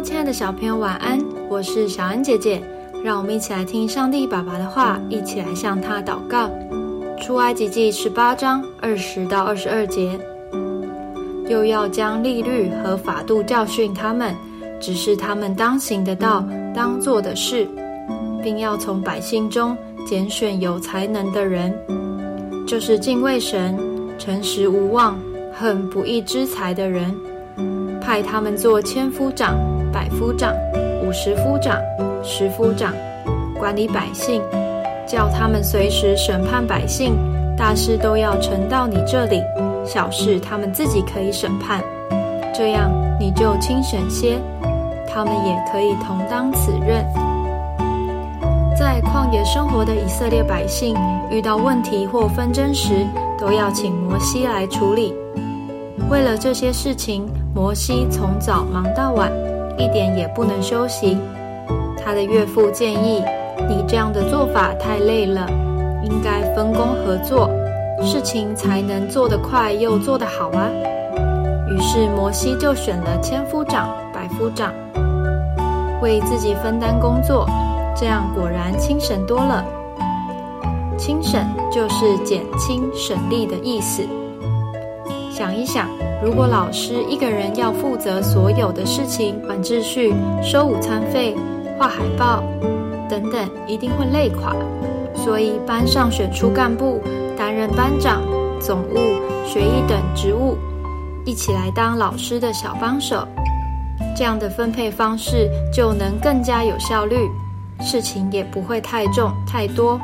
亲爱的小朋友，晚安！我是小恩姐姐，让我们一起来听上帝爸爸的话，一起来向他祷告。出埃及记十八章二十到二十二节，又要将利率和法度教训他们，只是他们当行的道，当做的事，并要从百姓中拣选有才能的人，就是敬畏神、诚实无妄、恨不义之财的人。派他们做千夫长、百夫长、五十夫长、十夫长，管理百姓，叫他们随时审判百姓。大事都要呈到你这里，小事他们自己可以审判。这样你就轻省些，他们也可以同当此任。在旷野生活的以色列百姓遇到问题或纷争时，都要请摩西来处理。为了这些事情，摩西从早忙到晚，一点也不能休息。他的岳父建议：“你这样的做法太累了，应该分工合作，事情才能做得快又做得好啊。”于是摩西就选了千夫长、百夫长，为自己分担工作，这样果然轻省多了。轻省就是减轻省力的意思。想一想，如果老师一个人要负责所有的事情，管秩序、收午餐费、画海报等等，一定会累垮。所以班上选出干部担任班长、总务、学艺等职务，一起来当老师的小帮手。这样的分配方式就能更加有效率，事情也不会太重太多。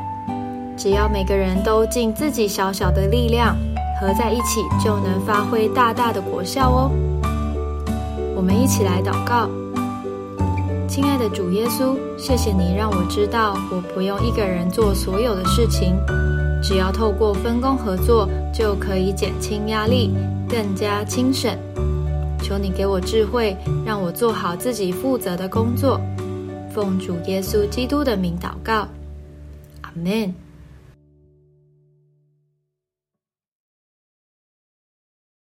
只要每个人都尽自己小小的力量。合在一起就能发挥大大的果效哦。我们一起来祷告，亲爱的主耶稣，谢谢你让我知道我不用一个人做所有的事情，只要透过分工合作就可以减轻压力，更加精神。求你给我智慧，让我做好自己负责的工作。奉主耶稣基督的名祷告，阿门。